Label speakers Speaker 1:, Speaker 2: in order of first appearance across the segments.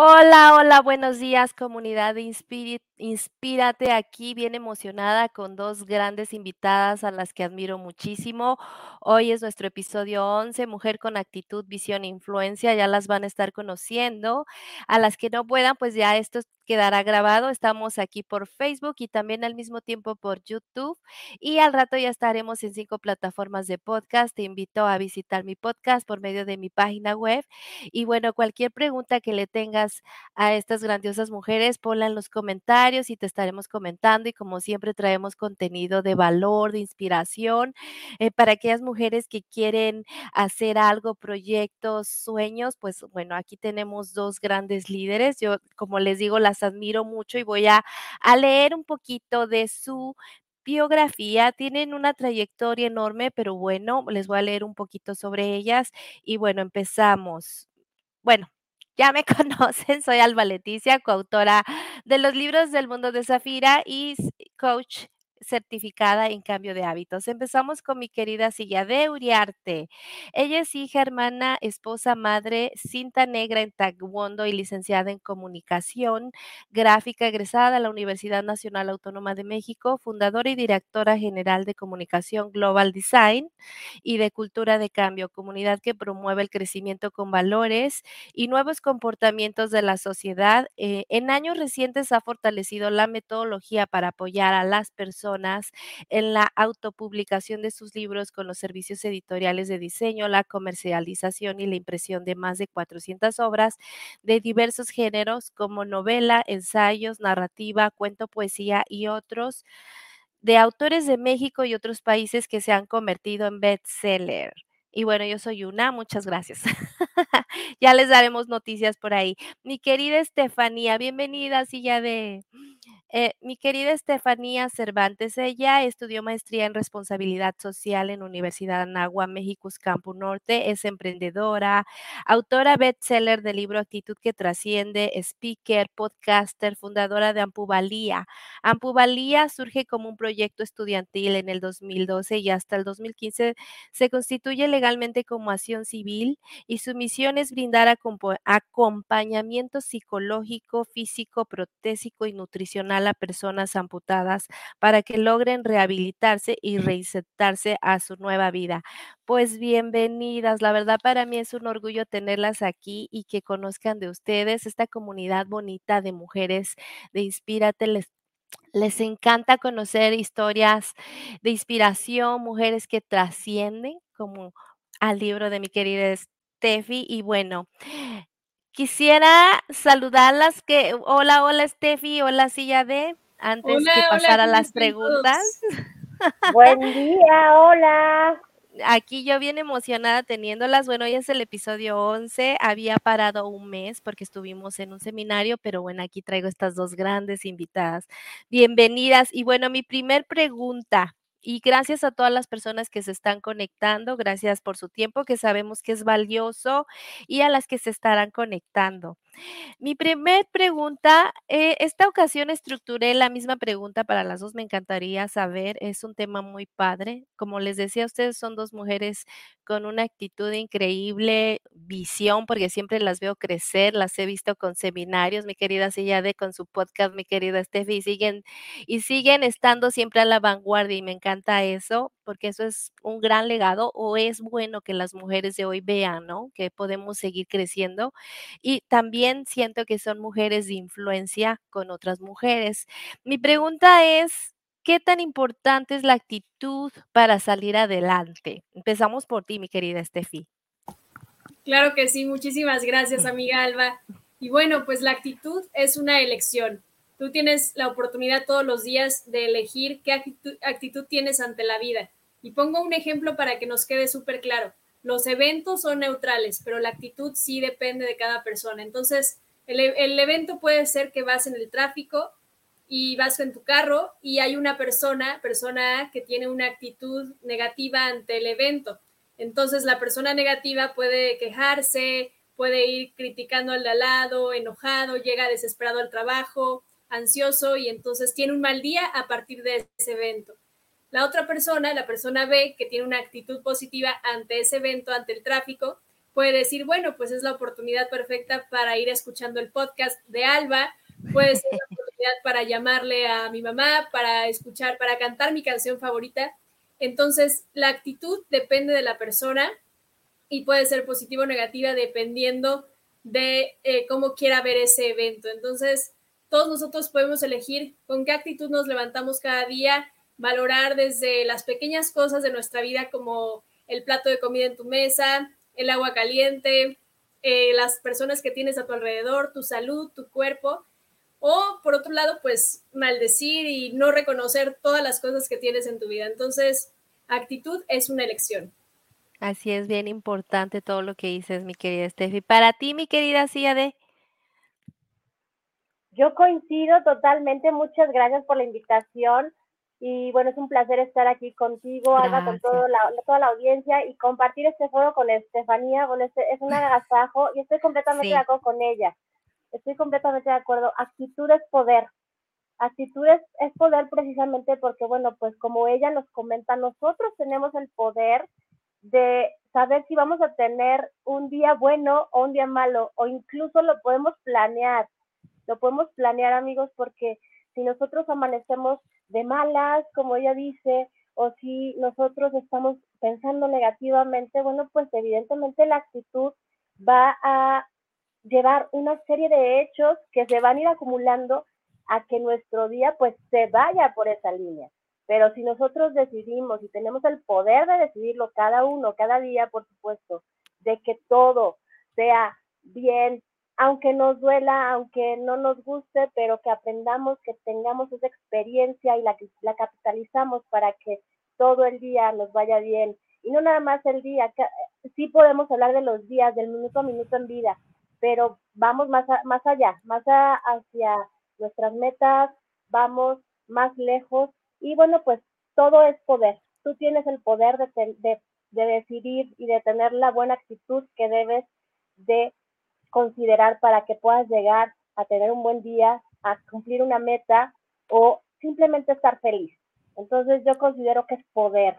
Speaker 1: Hola, hola, buenos días, comunidad de Inspírate. Aquí bien emocionada con dos grandes invitadas a las que admiro muchísimo. Hoy es nuestro episodio 11, Mujer con actitud, visión e influencia. Ya las van a estar conociendo. A las que no puedan, pues ya esto quedará grabado. Estamos aquí por Facebook y también al mismo tiempo por YouTube. Y al rato ya estaremos en cinco plataformas de podcast. Te invito a visitar mi podcast por medio de mi página web. Y bueno, cualquier pregunta que le tengas a estas grandiosas mujeres, ponla en los comentarios y te estaremos comentando. Y como siempre traemos contenido de valor, de inspiración, eh, para aquellas mujeres que quieren hacer algo, proyectos, sueños, pues bueno, aquí tenemos dos grandes líderes. Yo, como les digo, las admiro mucho y voy a, a leer un poquito de su biografía, tienen una trayectoria enorme, pero bueno, les voy a leer un poquito sobre ellas y bueno, empezamos. Bueno, ya me conocen, soy Alba Leticia, coautora de los libros del mundo de Zafira y coach certificada en cambio de hábitos. Empezamos con mi querida Silla de Uriarte. Ella es hija, hermana, esposa, madre, cinta negra en taekwondo y licenciada en comunicación gráfica, egresada a la Universidad Nacional Autónoma de México, fundadora y directora general de comunicación Global Design y de cultura de cambio, comunidad que promueve el crecimiento con valores y nuevos comportamientos de la sociedad. Eh, en años recientes ha fortalecido la metodología para apoyar a las personas en la autopublicación de sus libros con los servicios editoriales de diseño, la comercialización y la impresión de más de 400 obras de diversos géneros como novela, ensayos, narrativa, cuento, poesía y otros de autores de México y otros países que se han convertido en bestseller. Y bueno, yo soy una, muchas gracias. ya les daremos noticias por ahí. Mi querida Estefanía, bienvenida, silla de eh, mi querida Estefanía Cervantes, ella estudió maestría en responsabilidad social en Universidad Anagua, México, Campo Norte, es emprendedora, autora bestseller del libro Actitud que trasciende, speaker, podcaster, fundadora de Ampuvalía. Ampuvalía surge como un proyecto estudiantil en el 2012 y hasta el 2015 se constituye legalmente como acción civil y su misión es brindar acompañamiento psicológico, físico, protésico y nutricional a personas amputadas para que logren rehabilitarse y reinsertarse a su nueva vida. Pues bienvenidas, la verdad para mí es un orgullo tenerlas aquí y que conozcan de ustedes esta comunidad bonita de mujeres de Inspírate. Les les encanta conocer historias de inspiración, mujeres que trascienden, como al libro de mi querida Steffi. Y bueno, Quisiera saludarlas que hola, hola Steffi, hola Silla de, antes que pasar a las preguntas.
Speaker 2: Buen día, hola.
Speaker 1: Aquí yo bien emocionada teniéndolas. Bueno, hoy es el episodio 11. Había parado un mes porque estuvimos en un seminario, pero bueno, aquí traigo estas dos grandes invitadas. Bienvenidas. Y bueno, mi primer pregunta, y gracias a todas las personas que se están conectando, gracias por su tiempo, que sabemos que es valioso, y a las que se estarán conectando. Mi primer pregunta, eh, esta ocasión estructuré la misma pregunta para las dos, me encantaría saber, es un tema muy padre. Como les decía, ustedes son dos mujeres con una actitud increíble, visión, porque siempre las veo crecer, las he visto con seminarios, mi querida de con su podcast, mi querida Steffi, y siguen, y siguen estando siempre a la vanguardia y me encanta eso, porque eso es un gran legado o es bueno que las mujeres de hoy vean, ¿no? Que podemos seguir creciendo. Y también siento que son mujeres de influencia con otras mujeres. Mi pregunta es, ¿qué tan importante es la actitud para salir adelante? Empezamos por ti, mi querida Steffi.
Speaker 3: Claro que sí, muchísimas gracias, amiga Alba. Y bueno, pues la actitud es una elección. Tú tienes la oportunidad todos los días de elegir qué actitud, tienes ante la vida. Y pongo un ejemplo para que nos quede súper claro los eventos son neutrales, pero la actitud sí depende de cada persona. Entonces, el, el, evento puede ser que vas en el tráfico y vas en tu carro y hay una persona, persona A, que tiene una actitud negativa ante el evento. Entonces, la persona negativa puede quejarse, puede ir criticando al de al lado, enojado, llega desesperado al trabajo, ansioso y entonces tiene un mal día a partir de ese evento. La otra persona, la persona B, que tiene una actitud positiva ante ese evento, ante el tráfico, puede decir, bueno, pues es la oportunidad perfecta para ir escuchando el podcast de Alba, puede ser la oportunidad para llamarle a mi mamá, para escuchar, para cantar mi canción favorita. Entonces, la actitud depende de la persona y puede ser positiva o negativa dependiendo de eh, cómo quiera ver ese evento. Entonces, todos nosotros podemos elegir con qué actitud nos levantamos cada día, valorar desde las pequeñas cosas de nuestra vida como el plato de comida en tu mesa, el agua caliente, eh, las personas que tienes a tu alrededor, tu salud, tu cuerpo. O por otro lado, pues maldecir y no reconocer todas las cosas que tienes en tu vida. Entonces, actitud es una elección.
Speaker 1: Así es, bien importante todo lo que dices, mi querida Steffi. Para ti, mi querida de
Speaker 2: Yo coincido totalmente. Muchas gracias por la invitación. Y bueno, es un placer estar aquí contigo, Alba, con toda la, toda la audiencia y compartir este foro con Estefanía. Con este, es un agasajo y estoy completamente de acuerdo con ella. Estoy completamente de acuerdo. Actitud es poder. Actitud es, es poder precisamente porque, bueno, pues como ella nos comenta, nosotros tenemos el poder de saber si vamos a tener un día bueno o un día malo, o incluso lo podemos planear. Lo podemos planear, amigos, porque si nosotros amanecemos de malas, como ella dice, o si nosotros estamos pensando negativamente, bueno, pues evidentemente la actitud va a llevar una serie de hechos que se van a ir acumulando a que nuestro día pues se vaya por esa línea. Pero si nosotros decidimos y tenemos el poder de decidirlo cada uno, cada día, por supuesto, de que todo sea bien, aunque nos duela, aunque no nos guste, pero que aprendamos, que tengamos esa experiencia y la, la capitalizamos para que todo el día nos vaya bien. Y no nada más el día, sí podemos hablar de los días, del minuto a minuto en vida, pero vamos más, más allá, más hacia nuestras metas, vamos más lejos y bueno, pues todo es poder. Tú tienes el poder de, de, de decidir y de tener la buena actitud que debes de considerar para que puedas llegar a tener un buen día, a cumplir una meta o simplemente estar feliz. Entonces yo considero que es poder,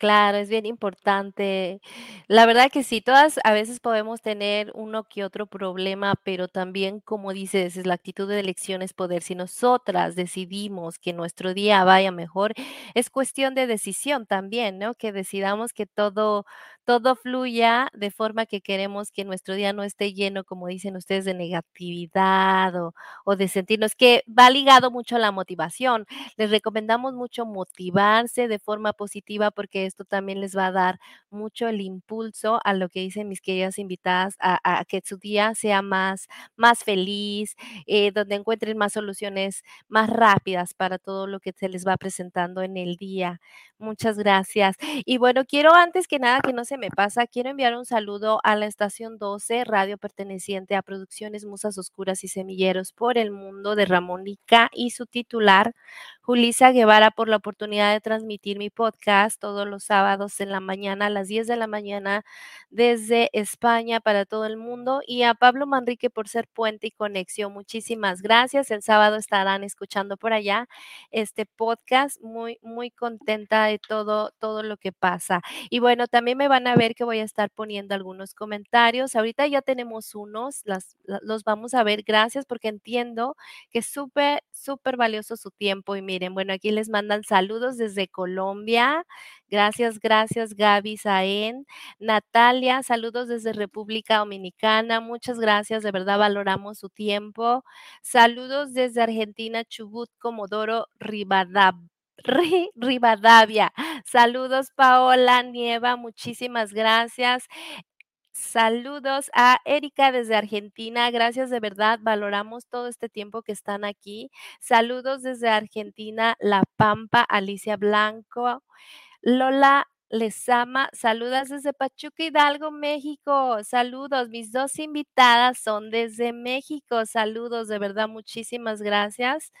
Speaker 1: Claro, es bien importante. La verdad que sí, todas a veces podemos tener uno que otro problema, pero también, como dices, es la actitud de elección es poder. Si nosotras decidimos que nuestro día vaya mejor, es cuestión de decisión también, ¿no? Que decidamos que todo, todo fluya de forma que queremos que nuestro día no esté lleno, como dicen ustedes, de negatividad o, de sentirnos que va ligado mucho a la motivación. Les recomendamos mucho motivarse de forma positiva porque esto también les va a dar mucho el impulso a lo que dicen mis queridas invitadas, a, que su día sea más, más feliz, eh, donde encuentren más soluciones más rápidas para todo lo que se les va presentando en el día. Muchas gracias. Y bueno, quiero antes que nada, que no se me pasa, quiero enviar un saludo a la estación 12, radio perteneciente a Producciones Musas Oscuras y Semilleros por el Mundo de Ramónica y su titular, Julisa Guevara, por la oportunidad de transmitir mi podcast todos los sábados en la mañana, a las 10 de la mañana, desde España para todo el mundo. Y a Pablo Manrique por ser puente y conexión. Muchísimas gracias. El sábado estarán escuchando por allá este podcast. Muy, muy contenta de todo, todo lo que pasa. Y bueno, también me van a ver que voy a estar poniendo algunos comentarios. Ahorita ya tenemos unos, los vamos a ver. Gracias porque entiendo que es súper, súper valioso su tiempo. Y miren, bueno, aquí les mandan saludos desde Colombia. Gracias, gracias Gaby Saén. Natalia, saludos desde República Dominicana. Muchas gracias, de verdad valoramos su tiempo. Saludos desde Argentina, Chubut, Comodoro, Rivadavia. Saludos, Paola Nieva, muchísimas gracias. Saludos a Erika desde Argentina. Gracias de verdad. Valoramos todo este tiempo que están aquí. Saludos desde Argentina, La Pampa, Alicia Blanco. Lola Lezama, saludas desde Pachuca Hidalgo, México. Saludos, mis dos invitadas son desde México. Saludos, de verdad, muchísimas gracias.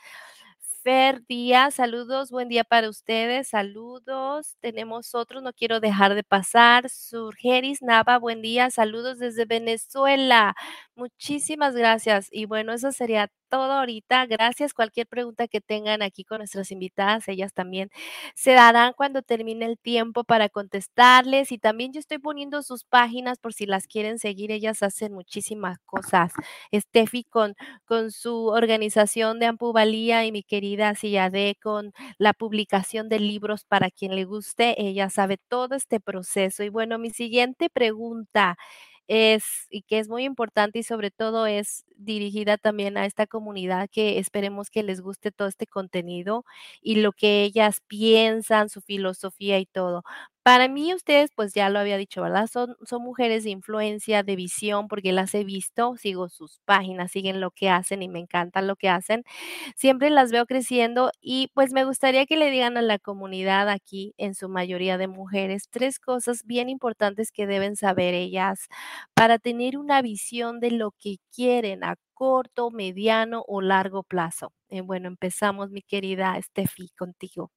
Speaker 1: Fer Díaz, saludos, buen día para ustedes, saludos. Tenemos otros, no quiero dejar de pasar. Surgeris Nava, buen día, saludos desde Venezuela. Muchísimas gracias. Y bueno, eso sería todo ahorita. Gracias. Cualquier pregunta que tengan aquí con nuestras invitadas, ellas también se darán cuando termine el tiempo para contestarles. Y también yo estoy poniendo sus páginas por si las quieren seguir. Ellas hacen muchísimas cosas. Steffi con, con su organización de Ampuvalía y mi querida Cillade con la publicación de libros para quien le guste. Ella sabe todo este proceso. Y bueno, mi siguiente pregunta es, y que es muy importante y sobre todo es dirigida también a esta comunidad que esperemos que les guste todo este contenido y lo que ellas piensan, su filosofía y todo. Para mí, ustedes, pues ya lo había dicho, ¿verdad? Son, mujeres de influencia, de visión, porque las he visto, sigo sus páginas, siguen lo que hacen y me encanta lo que hacen. Siempre las veo creciendo y pues me gustaría que le digan a la comunidad aquí, en su mayoría de mujeres, tres cosas bien importantes que deben saber ellas para tener una visión de lo que quieren a corto, mediano o largo plazo. Eh, bueno, empezamos, mi querida Steffi, contigo.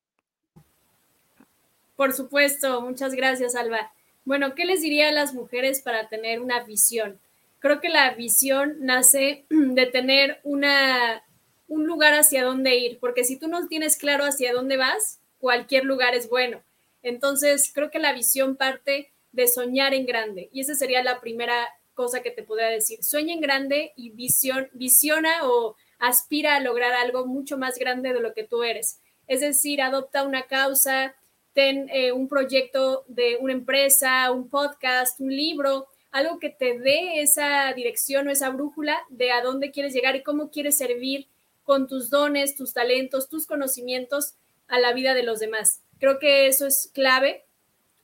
Speaker 3: Por supuesto, muchas gracias, Alba. Bueno, ¿qué les diría a las mujeres para tener una visión? Creo que la visión nace de tener una, un lugar hacia dónde ir, porque si tú no tienes claro hacia dónde vas, cualquier lugar es bueno. Entonces, creo que la visión parte de soñar en grande y esa sería la primera cosa que te podría decir. Sueña en grande y visión, visiona o aspira a lograr algo mucho más grande de lo que tú eres. Es decir, adopta una causa, ten eh, un proyecto de una empresa, un podcast, un libro, algo que te dé esa dirección o esa brújula de a dónde quieres llegar y cómo quieres servir con tus dones, tus talentos, tus conocimientos a la vida de los demás. Creo que eso es clave.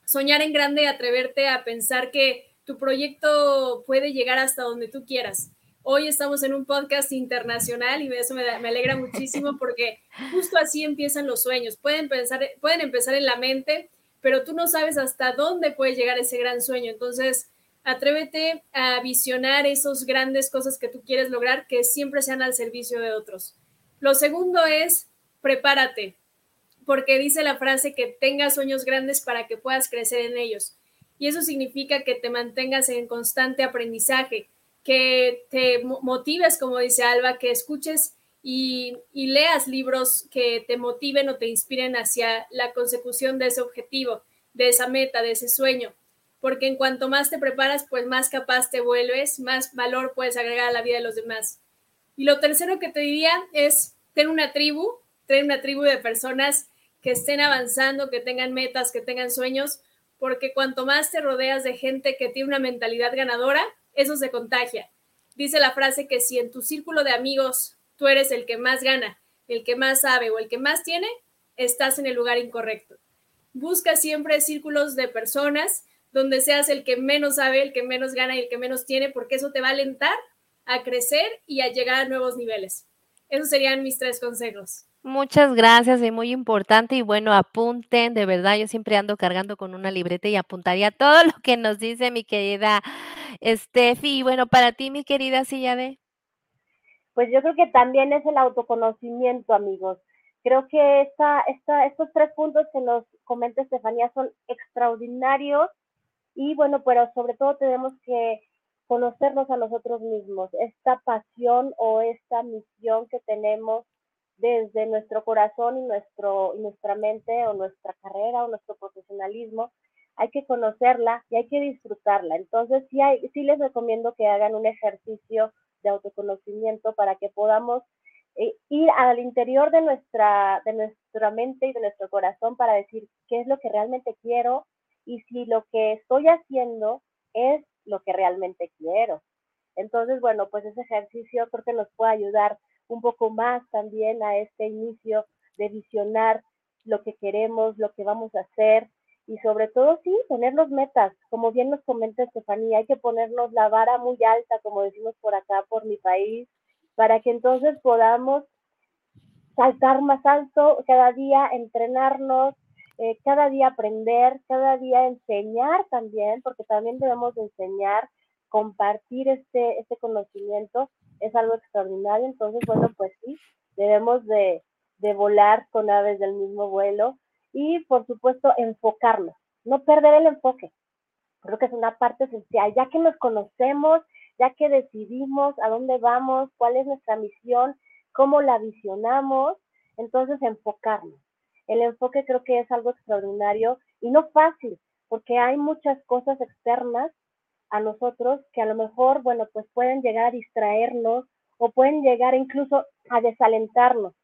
Speaker 3: Soñar en grande, atreverte a pensar que tu proyecto puede llegar hasta donde tú quieras. Hoy estamos en un podcast internacional y eso me, alegra muchísimo porque justo así empiezan los sueños. Pueden, pensar, pueden empezar en la mente, pero tú no sabes hasta dónde puede llegar ese gran sueño. Entonces, atrévete a visionar esas grandes cosas que tú quieres lograr que siempre sean al servicio de otros. Lo segundo es, prepárate, porque dice la frase que tengas sueños grandes para que puedas crecer en ellos. Y eso significa que te mantengas en constante aprendizaje que te motives, como dice Alba, que escuches y, leas libros que te motiven o te inspiren hacia la consecución de ese objetivo, de esa meta, de ese sueño. Porque en cuanto más te preparas, pues más capaz te vuelves, más valor puedes agregar a la vida de los demás. Y lo tercero que te diría es tener una tribu, tener una tribu de personas que estén avanzando, que tengan metas, que tengan sueños, porque cuanto más te rodeas de gente que tiene una mentalidad ganadora, eso se contagia. Dice la frase que si en tu círculo de amigos tú eres el que más gana, el que más sabe o el que más tiene, estás en el lugar incorrecto. Busca siempre círculos de personas donde seas el que menos sabe, el que menos gana y el que menos tiene, porque eso te va a alentar a crecer y a llegar a nuevos niveles. Esos serían mis tres consejos.
Speaker 1: Muchas gracias, es muy importante y bueno, apunten, de verdad, yo siempre ando cargando con una libreta y apuntaría todo lo que nos dice mi querida Steffi. Y bueno, para ti, mi querida de
Speaker 2: Pues yo creo que también es el autoconocimiento, amigos. Creo que esta, esta, estos tres puntos que nos comenta Estefanía son extraordinarios y bueno, pero sobre todo tenemos que conocernos a nosotros mismos, esta pasión o esta misión que tenemos desde nuestro corazón y, nuestro, nuestra mente o nuestra carrera o nuestro profesionalismo, hay que conocerla y hay que disfrutarla. Entonces, sí, hay, sí les recomiendo que hagan un ejercicio de autoconocimiento para que podamos eh, ir al interior de nuestra, de nuestra mente y de nuestro corazón para decir qué es lo que realmente quiero y si lo que estoy haciendo es lo que realmente quiero. Entonces, bueno, pues ese ejercicio creo que nos puede ayudar un poco más también a este inicio de visionar lo que queremos, lo que vamos a hacer y sobre todo sí, ponernos metas. Como bien nos comenta Estefanía, hay que ponernos la vara muy alta, como decimos por acá, por mi país, para que entonces podamos saltar más alto cada día, entrenarnos, eh, cada día aprender, cada día enseñar también, porque también debemos enseñar, compartir este, este conocimiento es algo extraordinario. Entonces, bueno, pues sí, debemos de, volar con aves del mismo vuelo y, por supuesto, enfocarnos, no perder el enfoque. Creo que es una parte esencial, ya que nos conocemos, ya que decidimos a dónde vamos, cuál es nuestra misión, cómo la visionamos, entonces enfocarnos. El enfoque creo que es algo extraordinario y no fácil, porque hay muchas cosas externas a nosotros que a lo mejor, bueno, pues pueden llegar a distraernos o pueden llegar incluso a desalentarnos.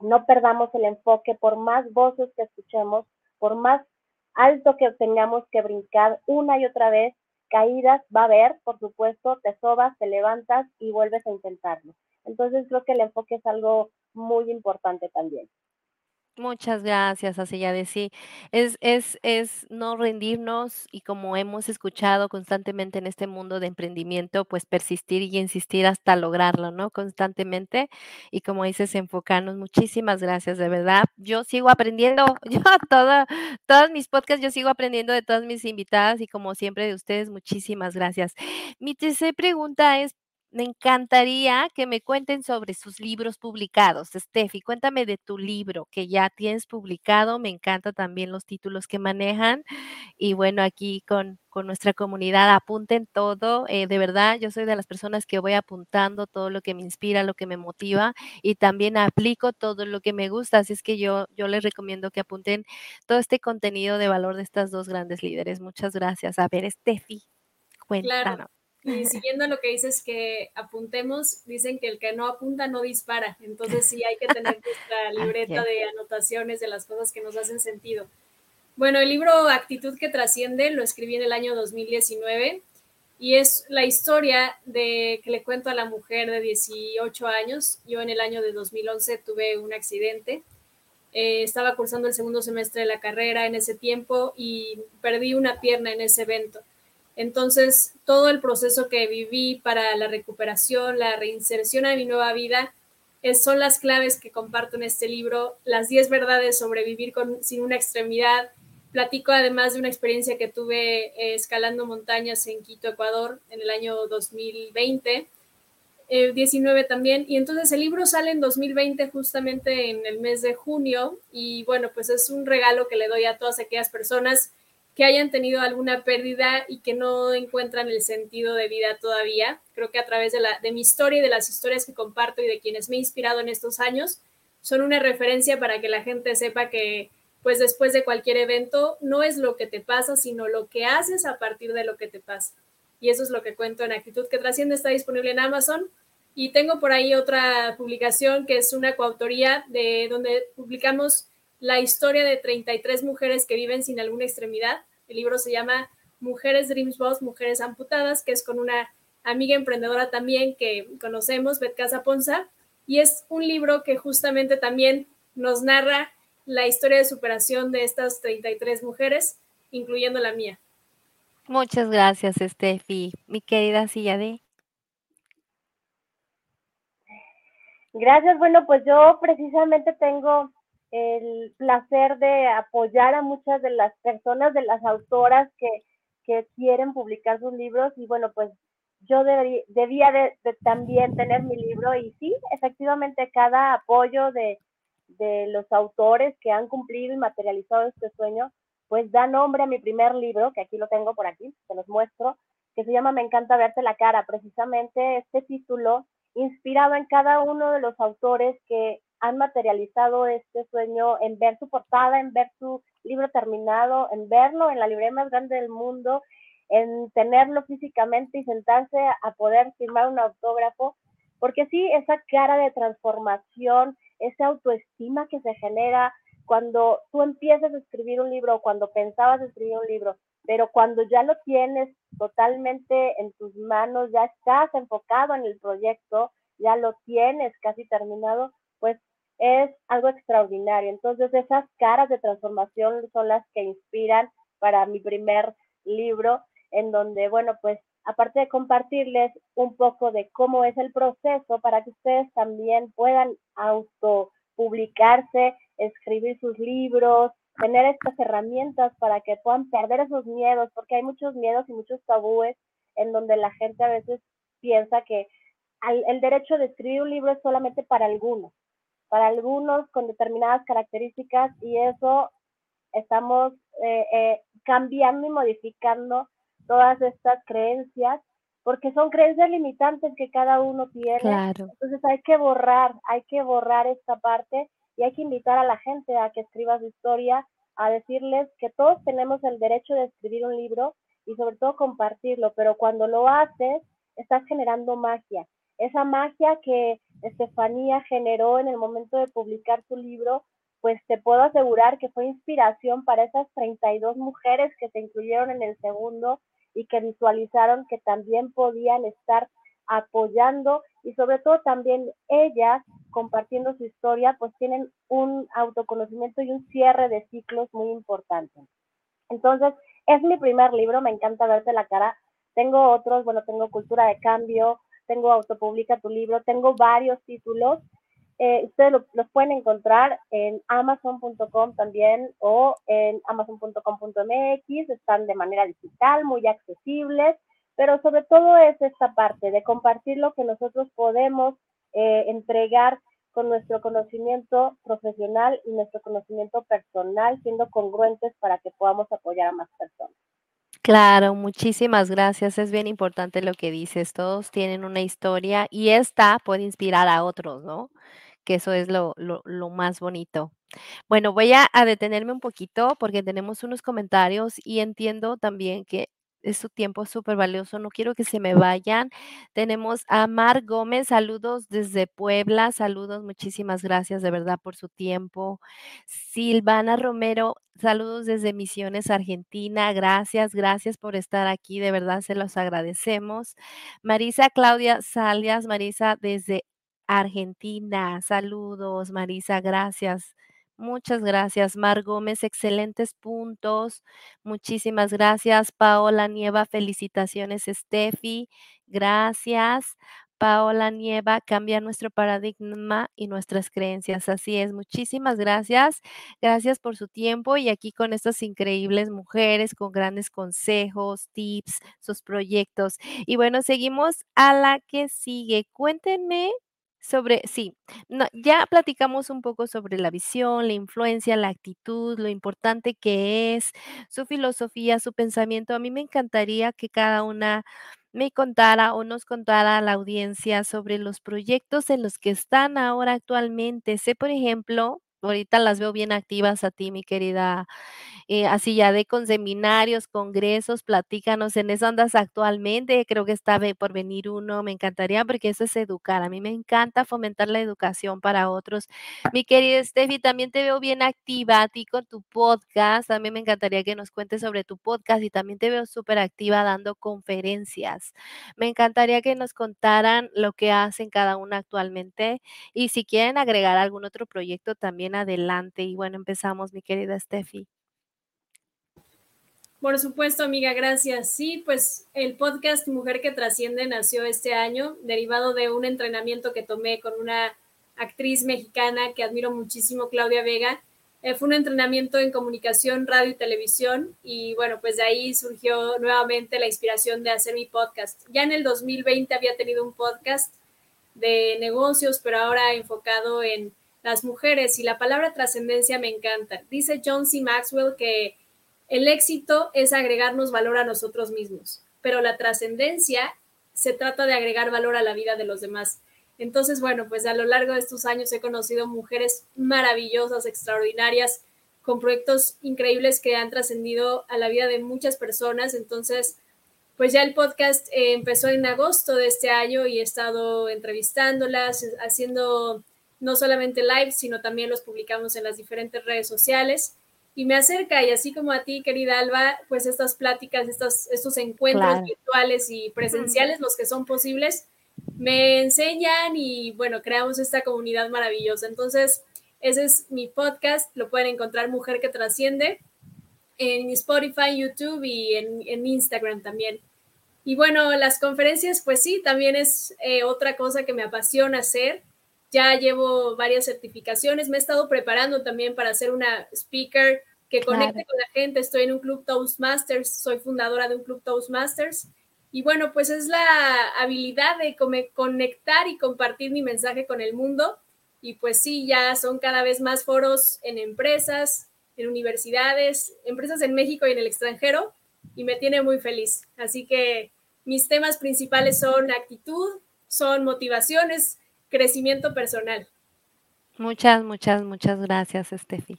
Speaker 2: No perdamos el enfoque por más voces que escuchemos, por más alto que tengamos que brincar una y otra vez, caídas va a haber, por supuesto, te sobas, te levantas y vuelves a intentarlo. Entonces creo que el enfoque es algo muy importante también.
Speaker 1: Muchas gracias, así ya sí. Es, es, es no rendirnos y como hemos escuchado constantemente en este mundo de emprendimiento, pues persistir y insistir hasta lograrlo, ¿no? Constantemente. Y como dices, enfocarnos. Muchísimas gracias, de verdad. Yo sigo aprendiendo, yo toda, todos mis podcasts, yo sigo aprendiendo de todas mis invitadas y como siempre de ustedes, muchísimas gracias. Mi tercera pregunta es, me encantaría que me cuenten sobre sus libros publicados. Steffi, cuéntame de tu libro que ya tienes publicado. Me encanta también los títulos que manejan. Y bueno, aquí con, con nuestra comunidad apunten todo. Eh, de verdad, yo soy de las personas que voy apuntando todo lo que me inspira, lo que me motiva y también aplico todo lo que me gusta. Así es que yo, yo les recomiendo que apunten todo este contenido de valor de estas dos grandes líderes. Muchas gracias. A ver, Steffi, cuéntanos.
Speaker 3: Y siguiendo lo que dices que apuntemos, dicen que el que no apunta no dispara. Entonces sí hay que tener nuestra libreta de anotaciones de las cosas que nos hacen sentido. Bueno, el libro Actitud que trasciende lo escribí en el año 2019 y es la historia de que le cuento a la mujer de 18 años. Yo en el año de 2011 tuve un accidente. Eh, estaba cursando el segundo semestre de la carrera en ese tiempo y perdí una pierna en ese evento. Entonces, todo el proceso que viví para la recuperación, la reinserción a mi nueva vida, son las claves que comparto en este libro, las 10 verdades sobre vivir con, sin una extremidad. Platico además de una experiencia que tuve eh, escalando montañas en Quito, Ecuador, en el año 2020, 19 eh, también. Y entonces el libro sale en 2020, justamente en el mes de junio. Y bueno, pues es un regalo que le doy a todas aquellas personas que hayan tenido alguna pérdida y que no encuentran el sentido de vida todavía. Creo que a través de, la, de mi historia y de las historias que comparto y de quienes me he inspirado en estos años, son una referencia para que la gente sepa que pues después de cualquier evento no es lo que te pasa, sino lo que haces a partir de lo que te pasa. Y eso es lo que cuento en Actitud que Trasciende, está disponible en Amazon. Y tengo por ahí otra publicación que es una coautoría de donde publicamos la historia de 33 mujeres que viven sin alguna extremidad. El libro se llama Mujeres Dreams Boss, Mujeres Amputadas, que es con una amiga emprendedora también que conocemos, Bet Casa Ponza, y es un libro que justamente también nos narra la historia de superación de estas 33 mujeres, incluyendo la mía.
Speaker 1: Muchas gracias, Steffi. Mi querida Sillade.
Speaker 2: Gracias. Bueno, pues yo precisamente tengo el placer de apoyar a muchas de las personas, de las autoras que, quieren publicar sus libros y bueno, pues yo debía de, también tener mi libro y sí, efectivamente cada apoyo de, de los autores que han cumplido y materializado este sueño, pues da nombre a mi primer libro, que aquí lo tengo por aquí, te los muestro, que se llama Me encanta verte la cara. Precisamente este título inspirado en cada uno de los autores que han materializado este sueño en ver su portada, en ver su libro terminado, en verlo en la librería más grande del mundo, en tenerlo físicamente y sentarse a poder firmar un autógrafo, porque sí, esa cara de transformación, esa autoestima que se genera cuando tú empiezas a escribir un libro o cuando pensabas escribir un libro, pero cuando ya lo tienes totalmente en tus manos, ya estás enfocado en el proyecto, ya lo tienes casi terminado, pues es algo extraordinario. Entonces esas caras de transformación son las que inspiran para mi primer libro, en donde, bueno, pues aparte de compartirles un poco de cómo es el proceso para que ustedes también puedan autopublicarse, escribir sus libros, tener estas herramientas para que puedan perder esos miedos, porque hay muchos miedos y muchos tabúes en donde la gente a veces piensa que el derecho de escribir un libro es solamente para algunos, para algunos con determinadas características y eso estamos eh, eh, cambiando y modificando todas estas creencias porque son creencias limitantes que cada uno tiene. Entonces hay que borrar, hay que borrar esta parte y hay que invitar a la gente a que escriba su historia, a decirles que todos tenemos el derecho de escribir un libro y sobre todo compartirlo, pero cuando lo haces, estás generando magia. Esa magia que Estefanía generó en el momento de publicar su libro, pues te puedo asegurar que fue inspiración para esas 32 mujeres que se incluyeron en el segundo y que visualizaron que también podían estar apoyando y sobre todo también ellas compartiendo su historia, pues tienen un autoconocimiento y un cierre de ciclos muy importante. Entonces, es mi primer libro, me encanta verte la cara. Tengo otros, bueno, tengo Cultura de Cambio, tengo Autopublica tu libro, tengo varios títulos. Eh, ustedes los pueden encontrar en amazon.com también o en amazon.com.mx, están de manera digital, muy accesibles, pero sobre todo es esta parte de compartir lo que nosotros podemos eh, entregar con nuestro conocimiento profesional y nuestro conocimiento personal, siendo congruentes para que podamos apoyar a más personas.
Speaker 1: Claro, muchísimas gracias. Es bien importante lo que dices. Todos tienen una historia y esta puede inspirar a otros, ¿no? Que eso es lo, lo, lo más bonito. Bueno, voy a, a, detenerme un poquito porque tenemos unos comentarios y entiendo también que es su tiempo súper valioso, no quiero que se me vayan. Tenemos a Mar Gómez, saludos desde Puebla, saludos, muchísimas gracias de verdad por su tiempo. Silvana Romero, saludos desde Misiones, Argentina, gracias, gracias por estar aquí, de verdad se los agradecemos. Marisa Claudia Salias, Marisa desde Argentina, saludos, Marisa, gracias. Muchas gracias, Mar Gómez. Excelentes puntos. Muchísimas gracias, Paola Nieva. Felicitaciones, Steffi. Gracias. Paola Nieva, cambia nuestro paradigma y nuestras creencias. Así es, muchísimas gracias. Gracias por su tiempo y aquí con estas increíbles mujeres con grandes consejos, tips, sus proyectos. Y bueno, seguimos a la que sigue. Cuéntenme sobre, sí, ya platicamos un poco sobre la visión, la influencia, la actitud, lo importante que es, su filosofía, su pensamiento. A mí me encantaría que cada una me contara o nos contara a la audiencia sobre los proyectos en los que están ahora actualmente. Sé, por ejemplo, ahorita las veo bien activas a ti, mi querida eh, así ya de con seminarios, congresos, platícanos, en eso andas actualmente, creo que está por venir uno, me encantaría porque eso es educar, a mí me encanta fomentar la educación para otros. Mi querida Steffi, también te veo bien activa a ti con tu podcast, también me encantaría que nos cuentes sobre tu podcast y también te veo súper activa dando conferencias. Me encantaría que nos contaran lo que hacen cada una actualmente y si quieren agregar algún otro proyecto también adelante. Y bueno, empezamos, mi querida Steffi.
Speaker 3: Por supuesto, amiga, gracias. Sí, pues el podcast Mujer que Trasciende nació este año, derivado de un entrenamiento que tomé con una actriz mexicana que admiro muchísimo, Claudia Vega. Eh, fue un entrenamiento en comunicación, radio y televisión y bueno, pues de ahí surgió nuevamente la inspiración de hacer mi podcast. Ya en el 2020 había tenido un podcast de negocios, pero ahora enfocado en las mujeres y la palabra trascendencia me encanta. Dice John C. Maxwell que el éxito es agregarnos valor a nosotros mismos, pero la trascendencia se trata de agregar valor a la vida de los demás. Entonces, bueno, pues a lo largo de estos años he conocido mujeres maravillosas, extraordinarias, con proyectos increíbles que han trascendido a la vida de muchas personas. Entonces, pues ya el podcast eh, empezó en agosto de este año y he estado entrevistándolas, haciendo no solamente live, sino también los publicamos en las diferentes redes sociales y me acerca y así como a ti, querida Alba, pues estas pláticas, estos, estos encuentros virtuales y presenciales, los que son posibles, me enseñan y bueno, creamos esta comunidad maravillosa. Entonces, ese es mi podcast, lo pueden encontrar Mujer que Trasciende en Spotify, YouTube y en, en Instagram también. Y bueno, las conferencias, pues sí, también es eh, otra cosa que me apasiona hacer ya llevo varias certificaciones, me he estado preparando también para ser una speaker que conecte con la gente. Estoy en un club Toastmasters, soy fundadora de un club Toastmasters. Y bueno, pues es la habilidad de conectar y compartir mi mensaje con el mundo. Y pues sí, ya son cada vez más foros en empresas, en universidades, empresas en México y en el extranjero. Y me tiene muy feliz. Así que mis temas principales son actitud, son motivaciones, crecimiento personal.
Speaker 1: Muchas, muchas, muchas gracias, Estefi.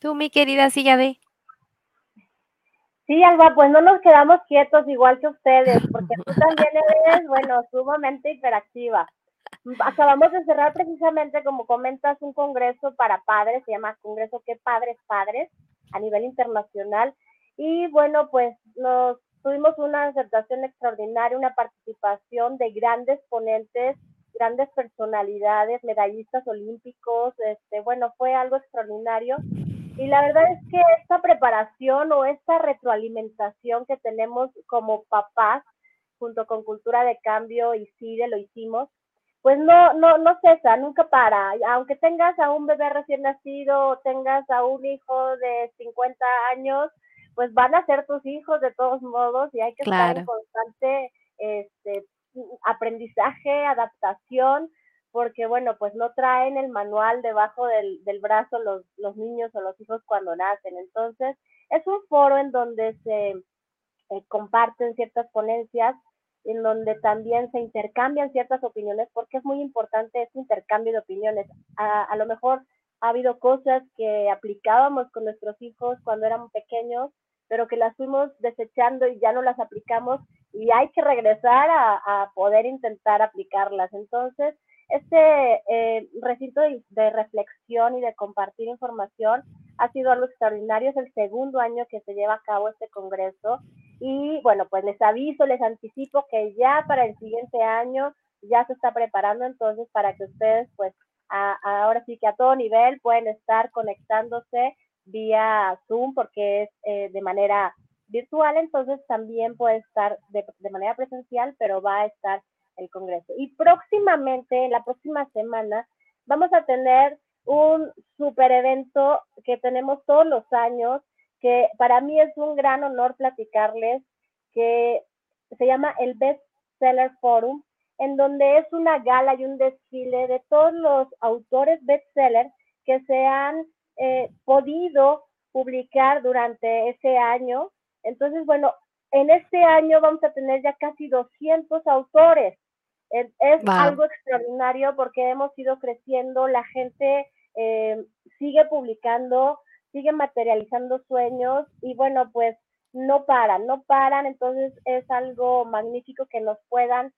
Speaker 1: Tú, mi querida Silla de.
Speaker 2: Sí, Alba, pues no nos quedamos quietos igual que ustedes, porque tú también eres, bueno, sumamente hiperactiva. Acabamos de cerrar precisamente, como comentas, un congreso para padres, se llama Congreso ¿Qué Padres Padres? a nivel internacional. Y bueno, pues nos tuvimos una aceptación extraordinaria, una participación de grandes ponentes, grandes personalidades, medallistas olímpicos, este, bueno, fue algo extraordinario. Y la verdad es que esta preparación o esta retroalimentación que tenemos como papás, junto con Cultura de Cambio y CIDE, lo hicimos, pues no, no, no cesa, nunca para. Aunque tengas a un bebé recién nacido o tengas a un hijo de 50 años, pues van a ser tus hijos de todos modos y hay que estar en constante este, aprendizaje, adaptación, porque bueno, pues no traen el manual debajo del, brazo los, niños o los hijos cuando nacen. Entonces, es un foro en donde se eh, comparten ciertas ponencias, en donde también se intercambian ciertas opiniones, porque es muy importante ese intercambio de opiniones. A, a lo mejor ha habido cosas que aplicábamos con nuestros hijos cuando éramos pequeños pero que las fuimos desechando y ya no las aplicamos y hay que regresar a, poder intentar aplicarlas. Entonces, este eh, recinto de, reflexión y de compartir información ha sido algo extraordinario. Es el segundo año que se lleva a cabo este congreso. Y bueno, pues les aviso, les anticipo que ya para el siguiente año ya se está preparando entonces para que ustedes pues ahora sí que a todo nivel pueden estar conectándose vía Zoom porque es eh, de manera virtual, entonces también puede estar de, manera presencial, pero va a estar el Congreso. Y próximamente, la próxima semana, vamos a tener un super evento que tenemos todos los años, que para mí es un gran honor platicarles, que se llama el Best Seller Forum, en donde es una gala y un desfile de todos los autores bestseller que se han eh, podido publicar durante ese año. Entonces, bueno, en este año vamos a tener ya casi 200 autores. Es, algo extraordinario porque hemos ido creciendo, la gente eh, sigue publicando, sigue materializando sueños y bueno, pues no paran, no paran, entonces es algo magnífico que nos puedan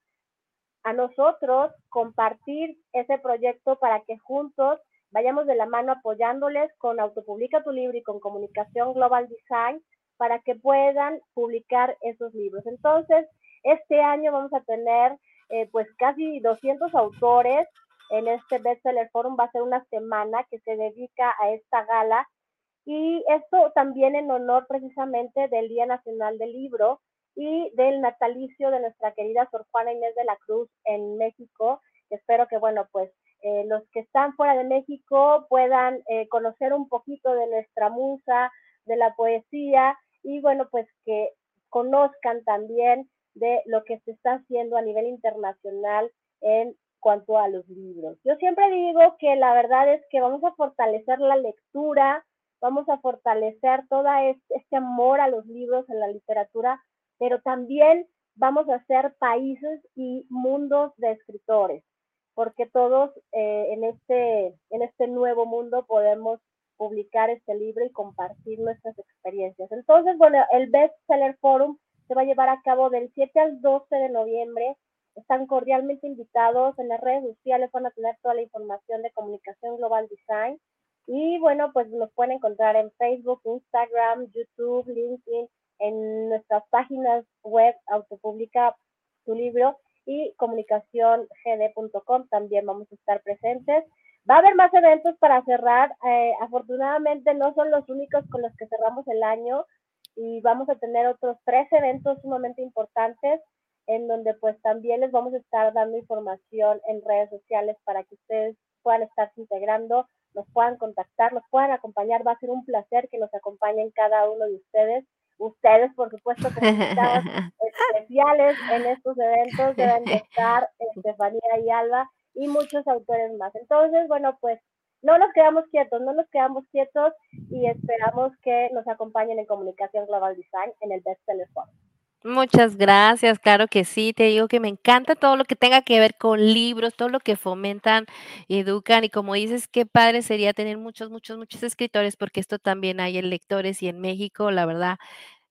Speaker 2: a nosotros compartir ese proyecto para que juntos vayamos de la mano apoyándoles con Autopublica tu libro y con Comunicación Global Design para que puedan publicar esos libros. Entonces, este año vamos a tener eh, pues casi 200 autores en este Bestseller Forum. Va a ser una semana que se dedica a esta gala y esto también en honor precisamente del Día Nacional del Libro y del natalicio de nuestra querida Sor Juana Inés de la Cruz en México. Espero que, bueno, pues eh, los que están fuera de México puedan eh, conocer un poquito de nuestra musa, de la poesía y bueno, pues que conozcan también de lo que se está haciendo a nivel internacional en cuanto a los libros. Yo siempre digo que la verdad es que vamos a fortalecer la lectura, vamos a fortalecer todo este, amor a los libros, a la literatura, pero también vamos a ser países y mundos de escritores porque todos eh, en, este, en este nuevo mundo podemos publicar este libro y compartir nuestras experiencias. Entonces, bueno, el Best Seller Forum se va a llevar a cabo del 7 al 12 de noviembre. Están cordialmente invitados. En las redes sociales van a tener toda la información de comunicación global design. Y bueno, pues nos pueden encontrar en Facebook, Instagram, YouTube, LinkedIn, en nuestras páginas web, Autopublica tu libro y comunicaciongd.com también vamos a estar presentes. Va a haber más eventos para cerrar. Eh, afortunadamente no son los únicos con los que cerramos el año y vamos a tener otros tres eventos sumamente importantes en donde pues también les vamos a estar dando información en redes sociales para que ustedes puedan estarse integrando, nos puedan contactar, nos puedan acompañar. Va a ser un placer que nos acompañen cada uno de ustedes ustedes, por supuesto, como invitados especiales en estos eventos deben de estar Estefanía y Alba y muchos autores más. Entonces, bueno, pues no nos quedamos quietos, no nos quedamos quietos y esperamos que nos acompañen en Comunicación Global Design en el Bestseller Forum.
Speaker 1: Muchas gracias, claro que sí, te digo que me encanta todo lo que tenga que ver con libros, todo lo que fomentan, educan y como dices, qué padre sería tener muchos, muchos, muchos escritores, porque esto también hay en lectores y en México, la verdad,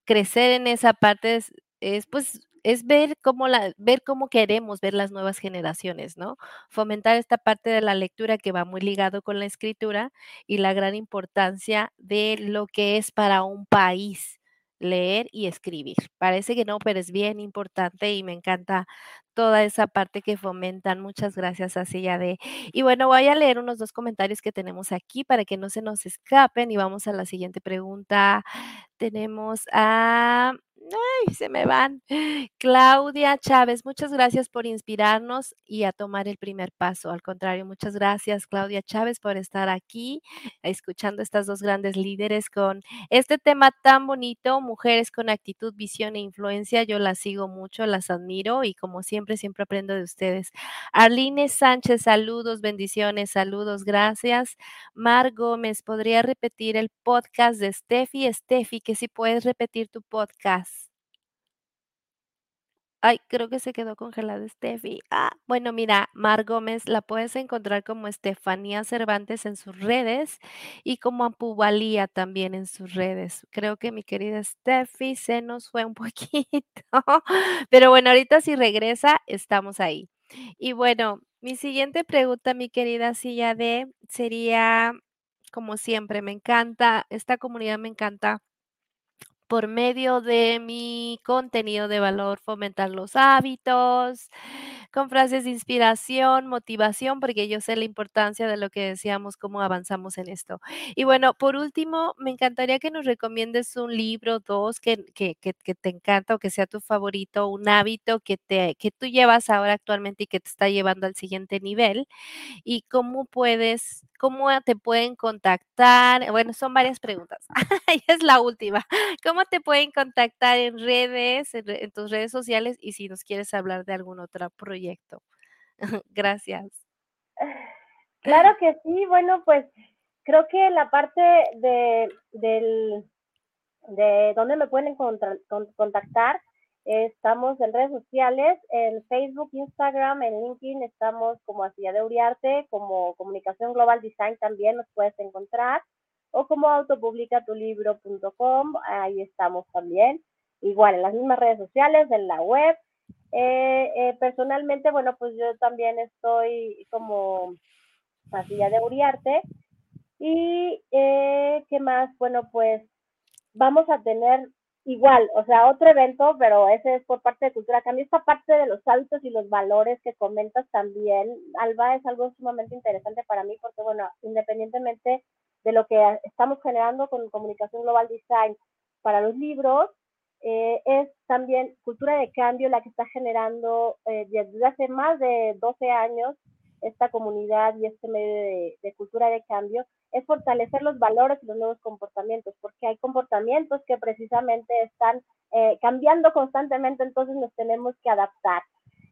Speaker 1: crecer en esa parte es pues es ver cómo la ver cómo queremos ver las nuevas generaciones, ¿no? Fomentar esta parte de la lectura que va muy ligado con la escritura y la gran importancia de lo que es para un país leer y escribir. Parece que no, pero es bien importante y me encanta toda esa parte que fomentan. Muchas gracias, Asilla de. Y bueno, voy a leer unos dos comentarios que tenemos aquí para que no se nos escapen y vamos a la siguiente pregunta. Tenemos a Ay, se me van. Claudia Chávez, muchas gracias por inspirarnos y a tomar el primer paso. Al contrario, muchas gracias, Claudia Chávez, por estar aquí escuchando estas dos grandes líderes con este tema tan bonito, mujeres con actitud, visión e influencia. Yo las sigo mucho, las admiro y como siempre, siempre aprendo de ustedes. Arline Sánchez, saludos, bendiciones, saludos, gracias. Mar Gómez, ¿podría repetir el podcast de Steffi? Steffi, que si puedes repetir tu podcast. Ay, creo que se quedó congelada Steffi. Ah, bueno, mira, Mar Gómez la puedes encontrar como Estefanía Cervantes en sus redes y como Ampuvalía también en sus redes. Creo que mi querida Steffi se nos fue un poquito, pero bueno, ahorita si regresa, estamos ahí. Y bueno, mi siguiente pregunta, mi querida Silla de, sería, como siempre, me encanta, esta comunidad me encanta por medio de mi contenido de valor, fomentar los hábitos, con frases de inspiración, motivación, porque yo sé la importancia de lo que decíamos, cómo avanzamos en esto. Y bueno, por último, me encantaría que nos recomiendes un libro, dos, que, que, que, que te encanta o que sea tu favorito, un hábito que, te, que tú llevas ahora actualmente y que te está llevando al siguiente nivel y cómo puedes ¿Cómo te pueden contactar? Bueno, son varias preguntas. es la última. ¿Cómo te pueden contactar en redes, en, tus redes sociales y si nos quieres hablar de algún otro proyecto? Gracias.
Speaker 2: Claro que sí. Bueno, pues creo que la parte de, del, de dónde me pueden contactar Estamos en redes sociales, en Facebook, Instagram, en LinkedIn, estamos como Asilla de Uriarte, como Comunicación Global Design también nos puedes encontrar, o como autopublicatulibro.com, ahí estamos también. Igual en las mismas redes sociales, en la web. Eh, eh, personalmente, bueno, pues yo también estoy como Asilla de Uriarte. Y, eh, ¿qué más? Bueno, pues vamos a tener igual, o sea, otro evento, pero ese es por parte de Cultura Cambio. Esta parte de los hábitos y los valores que comentas también, Alba, es algo sumamente interesante para mí porque, bueno, independientemente de lo que estamos generando con Comunicación Global Design para los libros, eh, es también Cultura de Cambio la que está generando eh, desde hace más de 12 años esta comunidad y este medio de, cultura de cambio es fortalecer los valores y los nuevos comportamientos, porque hay comportamientos que precisamente están eh, cambiando constantemente, entonces nos tenemos que adaptar.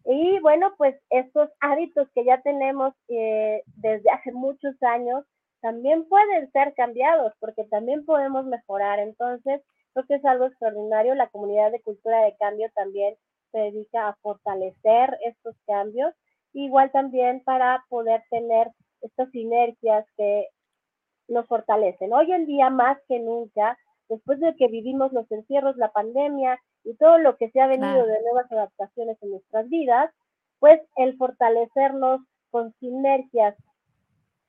Speaker 2: Y bueno, pues estos hábitos que ya tenemos eh, desde hace muchos años también pueden ser cambiados, porque también podemos mejorar. Entonces, creo que es algo extraordinario. La comunidad de cultura de cambio también se dedica a fortalecer estos cambios igual también para poder tener estas sinergias que nos fortalecen. Hoy en día, más que nunca, después de que vivimos los encierros, la pandemia y todo lo que se ha venido de nuevas adaptaciones en nuestras vidas, pues el fortalecernos con sinergias,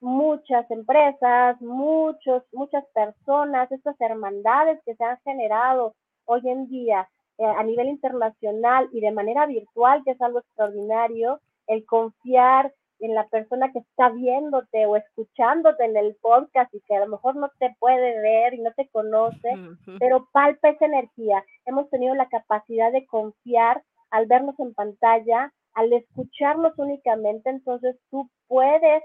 Speaker 2: muchas empresas, muchos, muchas personas, estas hermandades que se han generado hoy en día eh, a nivel internacional y de manera virtual, que es algo extraordinario, el confiar en la persona que está viéndote o escuchándote en el podcast y que a lo mejor no te puede ver y no te conoce, pero palpa esa energía. Hemos tenido la capacidad de confiar al vernos en pantalla, al escucharnos únicamente, entonces tú puedes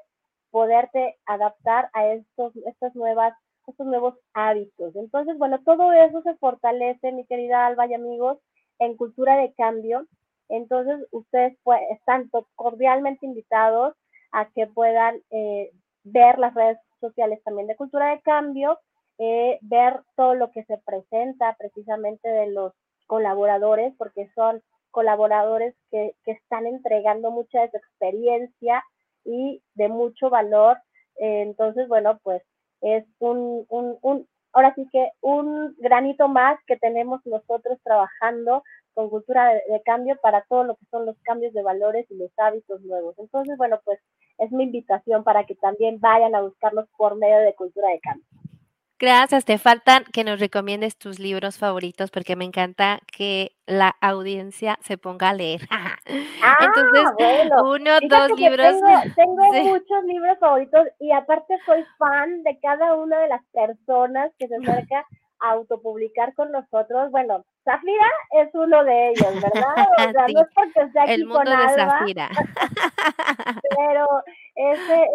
Speaker 2: poderte adaptar a estos, estas nuevas, estos nuevos hábitos. Entonces, bueno, todo eso se fortalece, mi querida Alba y amigos, en cultura de cambio entonces, ustedes están cordialmente invitados a que puedan eh, ver las redes sociales también de Cultura de Cambio, eh, ver todo lo que se presenta precisamente de los colaboradores, porque son colaboradores que, están entregando mucha de su experiencia y de mucho valor. Entonces, bueno, pues es un, un, un, ahora sí que un granito más que tenemos nosotros trabajando con cultura de, cambio para todo lo que son los cambios de valores y los hábitos nuevos. Entonces, bueno, pues es mi invitación para que también vayan a buscarlos por medio de cultura de cambio.
Speaker 1: Gracias, te faltan que nos recomiendes tus libros favoritos porque me encanta que la audiencia se ponga a leer.
Speaker 2: Ah, Entonces, uno, dos libros. Tengo, muchos libros favoritos y aparte soy fan de cada una de las personas que se acerca autopublicar con nosotros. Bueno, Zafira es uno de ellos, ¿verdad? O sea, no es porque esté aquí con Alba, pero ese,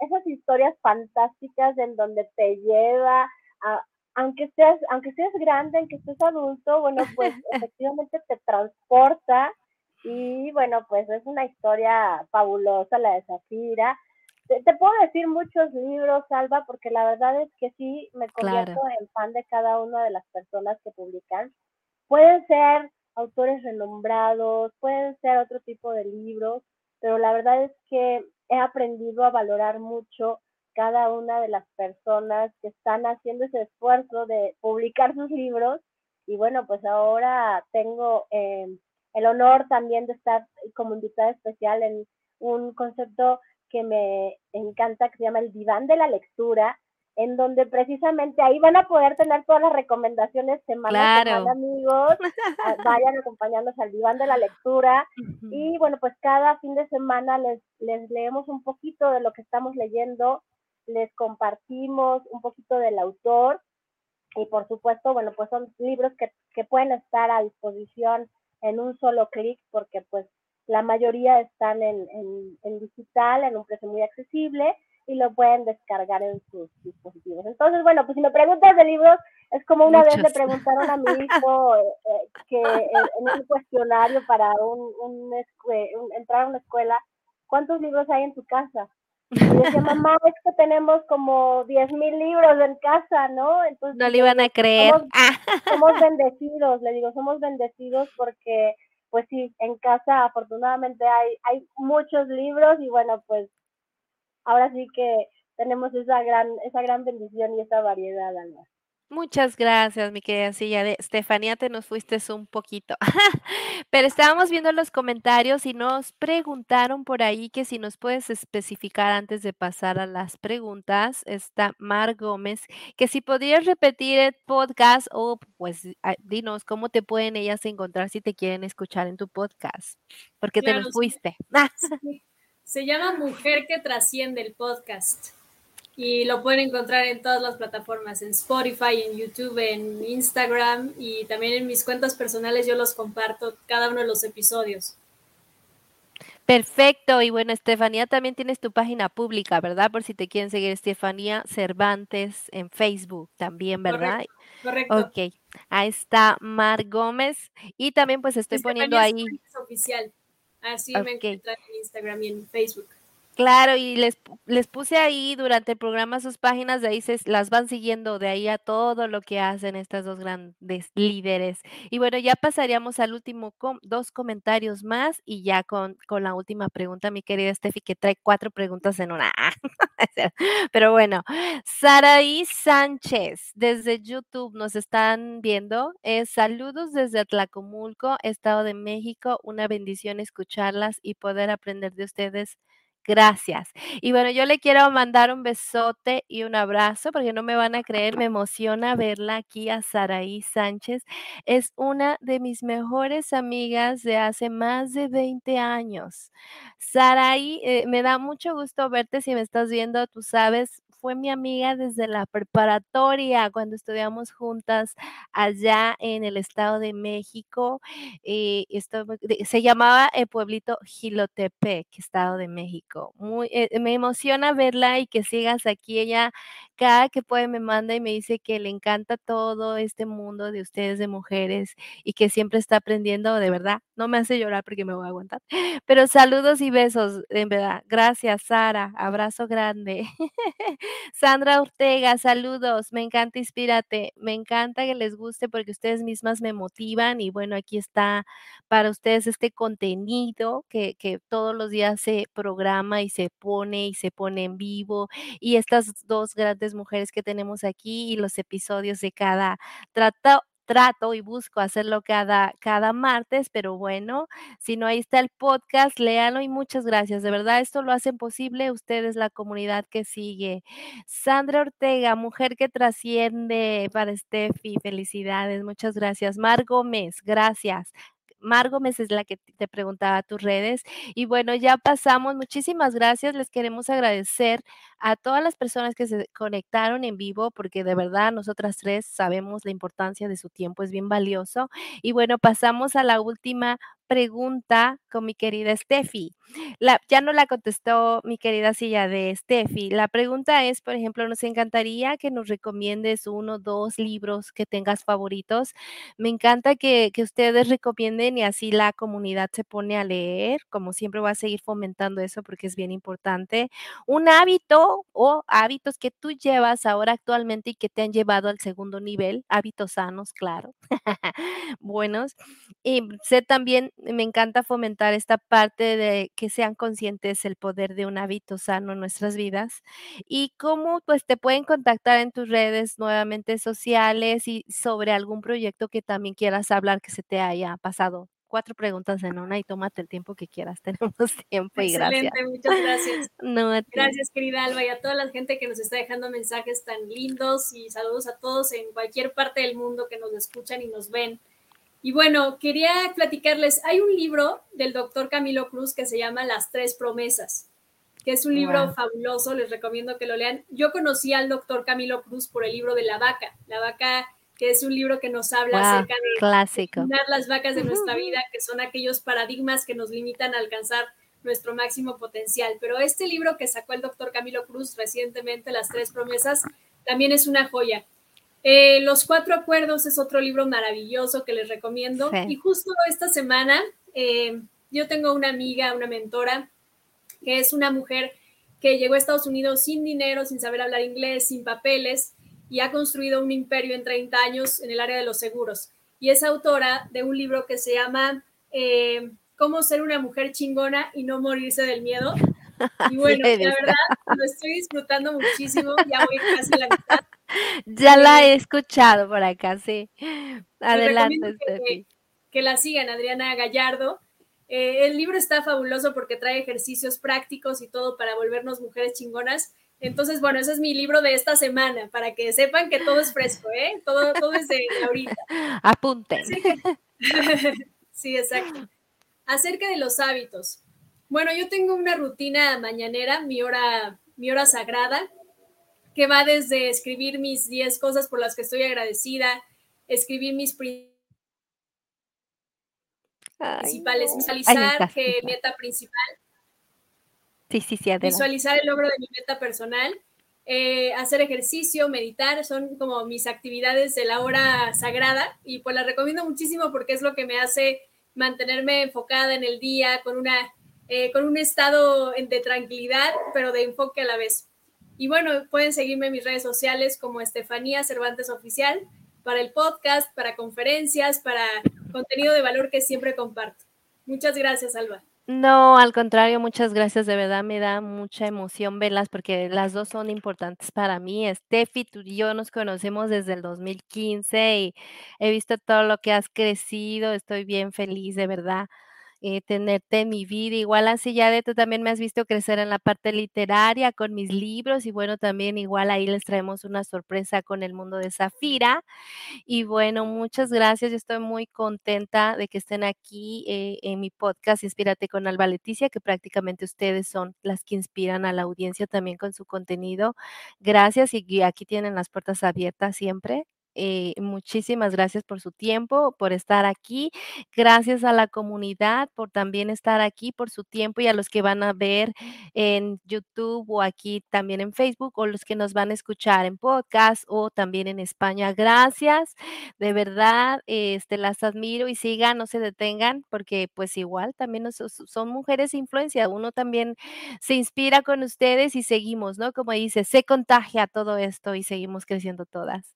Speaker 2: esas historias fantásticas en donde te lleva a, aunque seas, aunque seas grande, aunque estés adulto, bueno, pues efectivamente te transporta y bueno, pues es una historia fabulosa la de Zafira. Te, puedo decir muchos libros, Salva, porque la verdad es que sí me convierto en fan de cada una de las personas que publican. Pueden ser autores renombrados, pueden ser otro tipo de libros, pero la verdad es que he aprendido a valorar mucho cada una de las personas que están haciendo ese esfuerzo de publicar sus libros. Y bueno, pues ahora tengo eh, el honor también de estar como invitada especial en un concepto que me encanta, que se llama el diván de la lectura, en donde precisamente ahí van a poder tener todas las recomendaciones semana a semana, amigos. Ah, vayan acompañándonos al diván de la lectura. Y bueno, pues cada fin de semana les, les leemos un poquito de lo que estamos leyendo, les compartimos un poquito del autor. Y por supuesto, bueno, pues son libros que, que pueden estar a disposición en un solo clic, porque pues la mayoría están en, en, en digital, en un precio muy accesible y lo pueden descargar en sus dispositivos. Entonces, bueno, pues si me preguntas de libros, es como una vez le preguntaron a mi hijo eh, eh, que en, un cuestionario para un, un, entrar a una escuela, ¿cuántos libros hay en tu casa? Y decía, mamá, es que tenemos como 10 mil libros en casa, ¿no?
Speaker 1: Entonces, no le iban a creer.
Speaker 2: Somos, somos bendecidos, le digo, somos bendecidos porque, pues sí, en casa afortunadamente hay, hay muchos libros y bueno, pues ahora sí que tenemos esa gran, esa gran bendición y esa variedad, Ana.
Speaker 1: Muchas gracias, mi querida Silla de Estefanía, te nos fuiste un poquito. Pero estábamos viendo los comentarios y nos preguntaron por ahí que si nos puedes especificar antes de pasar a las preguntas, está Mar Gómez, que si podrías repetir el podcast o pues dinos cómo te pueden ellas encontrar si te quieren escuchar en tu podcast, porque te nos fuiste.
Speaker 3: Se llama Mujer que trasciende el podcast y lo pueden encontrar en todas las plataformas, en Spotify, en YouTube, en Instagram y también en mis cuentas personales yo los comparto cada uno de los episodios.
Speaker 1: Perfecto, y bueno, Estefanía, también tienes tu página pública, ¿verdad? Por si te quieren seguir, Estefanía Cervantes en Facebook también, ¿verdad?
Speaker 3: Correcto.
Speaker 1: Ok, ahí está Mar Gómez y también pues estoy poniendo ahí.
Speaker 3: oficial. Así me encuentran en Instagram y en Facebook.
Speaker 1: Claro, y les, les puse ahí durante el programa sus páginas, de ahí se las van siguiendo, de ahí a todo lo que hacen estas dos grandes líderes. Y bueno, ya pasaríamos al último, dos comentarios más y ya con, con la última pregunta, mi querida Steffi, que trae cuatro preguntas en una. Pero bueno, Saraí Sánchez, desde YouTube nos están viendo. saludos desde Atlacomulco, Estado de México. Una bendición escucharlas y poder aprender de ustedes Gracias. Y bueno, yo le quiero mandar un besote y un abrazo porque no me van a creer, me emociona verla aquí a Saraí Sánchez. Es una de mis mejores amigas de hace más de 20 años. Saraí, eh, me da mucho gusto verte si me estás viendo, tú sabes, fue mi amiga desde la preparatoria, cuando estudiamos juntas allá en el Estado de México. Eh, esto, se llamaba el pueblito Gilotepec, Estado de México. Muy, eh, me emociona verla y que sigas aquí. Ella cada que puede me manda y me dice que le encanta todo este mundo de ustedes de mujeres y que siempre está aprendiendo, de verdad. No me hace llorar porque me voy a aguantar. Pero saludos y besos, en verdad. Gracias, Sara. Abrazo grande. Sandra Ortega, saludos. Me encanta Inspírate. Me encanta que les guste porque ustedes mismas me motivan y bueno, aquí está para ustedes este contenido que, que todos los días se programa y se pone y se pone en vivo y estas dos grandes mujeres que tenemos aquí y los episodios de cada trato trato y busco hacerlo cada, cada martes, pero bueno, si no, ahí está el podcast, léalo y muchas gracias. De verdad, esto lo hacen posible ustedes, la comunidad que sigue. Sandra Ortega, mujer que trasciende para Steffi, felicidades, muchas gracias. Mar Gómez, gracias. Mar Gómez es la que te preguntaba tus redes. Y bueno, ya pasamos. Muchísimas gracias. Les queremos agradecer a todas las personas que se conectaron en vivo, porque de verdad nosotras tres sabemos la importancia de su tiempo, es bien valioso. Y bueno, pasamos a la última pregunta con mi querida Steffi. La, ya no la contestó mi querida silla de Steffi. La pregunta es, por ejemplo, nos encantaría que nos recomiendes uno o dos libros que tengas favoritos. Me encanta que, que, ustedes recomienden y así la comunidad se pone a leer. Como siempre voy a seguir fomentando eso porque es bien importante. Un hábito o hábitos que tú llevas ahora actualmente y que te han llevado al segundo nivel. Hábitos sanos, claro. Buenos. Y sé también me encanta fomentar esta parte de que sean conscientes el poder de un hábito sano en nuestras vidas y cómo pues te pueden contactar en tus redes nuevamente sociales y sobre algún proyecto que también quieras hablar que se te haya pasado. Cuatro preguntas en una y tómate el tiempo que quieras. Tenemos tiempo y
Speaker 3: Excelente,
Speaker 1: gracias.
Speaker 3: muchas gracias.
Speaker 1: No,
Speaker 3: gracias, querida Alba, y a toda la gente que nos está dejando mensajes tan lindos y saludos a todos en cualquier parte del mundo que nos escuchan y nos ven. Y bueno, quería platicarles, hay un libro del doctor Camilo Cruz que se llama Las Tres Promesas, que es un libro wow. fabuloso, les recomiendo que lo lean. Yo conocí al doctor Camilo Cruz por el libro de La Vaca, La Vaca, que es un libro que nos habla
Speaker 1: wow,
Speaker 3: acerca de
Speaker 1: clásico.
Speaker 3: las vacas de nuestra vida, que son aquellos paradigmas que nos limitan a alcanzar nuestro máximo potencial. Pero este libro que sacó el doctor Camilo Cruz recientemente, Las Tres Promesas, también es una joya. Eh, Los Cuatro Acuerdos es otro libro maravilloso que les recomiendo. Sí. Y justo esta semana eh, yo tengo una amiga, una mentora, que es una mujer que llegó a Estados Unidos sin dinero, sin saber hablar inglés, sin papeles, y ha construido un imperio en 30 años en el área de los seguros. Y es autora de un libro que se llama eh, Cómo ser una mujer chingona y no morirse del miedo. Y bueno, sí, la verdad, lo estoy disfrutando muchísimo, ya voy casi a la mitad.
Speaker 1: Ya la he escuchado por acá, sí. Adelante,
Speaker 3: que, que, la sigan, Adriana Gallardo. Eh, el libro está fabuloso porque trae ejercicios prácticos y todo para volvernos mujeres chingonas. Entonces, bueno, ese es mi libro de esta semana, para que sepan que todo es fresco, ¿eh? Todo, todo es de ahorita.
Speaker 1: Apunten.
Speaker 3: Sí, exacto. Acerca de los hábitos. Bueno, yo tengo una rutina mañanera, mi hora, mi hora sagrada, que va desde escribir mis 10 cosas por las que estoy agradecida, escribir mis principales, Ay, visualizar que meta principal,
Speaker 1: sí, sí, sí,
Speaker 3: visualizar el logro de mi meta personal, eh, hacer ejercicio, meditar, son como mis actividades de la hora sagrada y pues las recomiendo muchísimo porque es lo que me hace mantenerme enfocada en el día con una eh, con un estado de tranquilidad, pero de enfoque a la vez. Y bueno, pueden seguirme en mis redes sociales como Estefanía Cervantes Oficial para el podcast, para conferencias, para contenido de valor que siempre comparto. Muchas gracias, Alba.
Speaker 1: No, al contrario, muchas gracias. De verdad me da mucha emoción verlas porque las dos son importantes para mí. Steffi, tú y yo nos conocemos desde el 2015 y he visto todo lo que has crecido. Estoy bien feliz, de verdad eh, tenerte en mi vida. Igual así ya de tú también me has visto crecer en la parte literaria con mis libros y bueno, también igual ahí les traemos una sorpresa con el mundo de Zafira. Y bueno, muchas gracias. Yo estoy muy contenta de que estén aquí eh, en mi podcast Inspírate con Alba Leticia, que prácticamente ustedes son las que inspiran a la audiencia también con su contenido. Gracias y aquí tienen las puertas abiertas siempre eh, muchísimas gracias por su tiempo, por estar aquí. Gracias a la comunidad por también estar aquí, por su tiempo y a los que van a ver en YouTube o aquí también en Facebook o los que nos van a escuchar en podcast o también en España. Gracias, de verdad, este, las admiro y sigan, no se detengan, porque pues igual también son mujeres influencia. Uno también se inspira con ustedes y seguimos, ¿no? Como dice, se contagia todo esto y seguimos creciendo todas.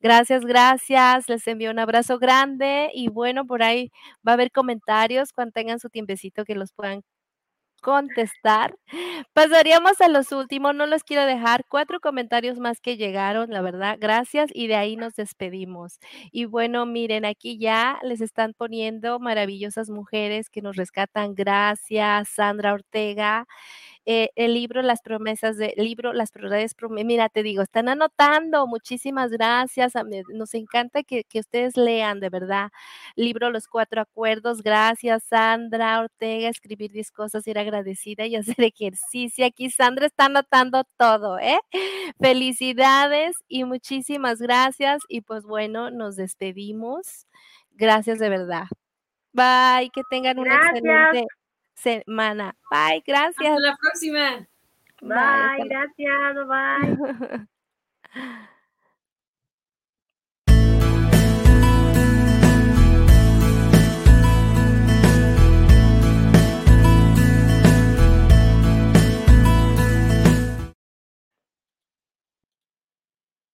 Speaker 1: Gracias, gracias. Les envío un abrazo grande y bueno, por ahí va a haber comentarios cuando tengan su tiempecito que los puedan contestar. Pasaríamos a los últimos, no los quiero dejar. Cuatro comentarios más que llegaron, la verdad, gracias. Y de ahí nos despedimos. Y bueno, miren, aquí ya les están poniendo maravillosas mujeres que nos rescatan. Gracias, Sandra Ortega. Eh, el libro Las promesas de libro Las promesas, mira, te digo, están anotando, muchísimas gracias, nos encanta que, que, ustedes lean, de verdad, libro Los Cuatro Acuerdos, gracias Sandra Ortega, escribir 10 cosas, ser agradecida y hacer ejercicio, aquí Sandra está anotando todo, ¿eh? Felicidades y muchísimas gracias y pues bueno, nos despedimos, gracias de verdad. Bye, que tengan una excelente semana. Bye, gracias.
Speaker 3: Hasta la próxima.
Speaker 2: Bye, gracias, bye.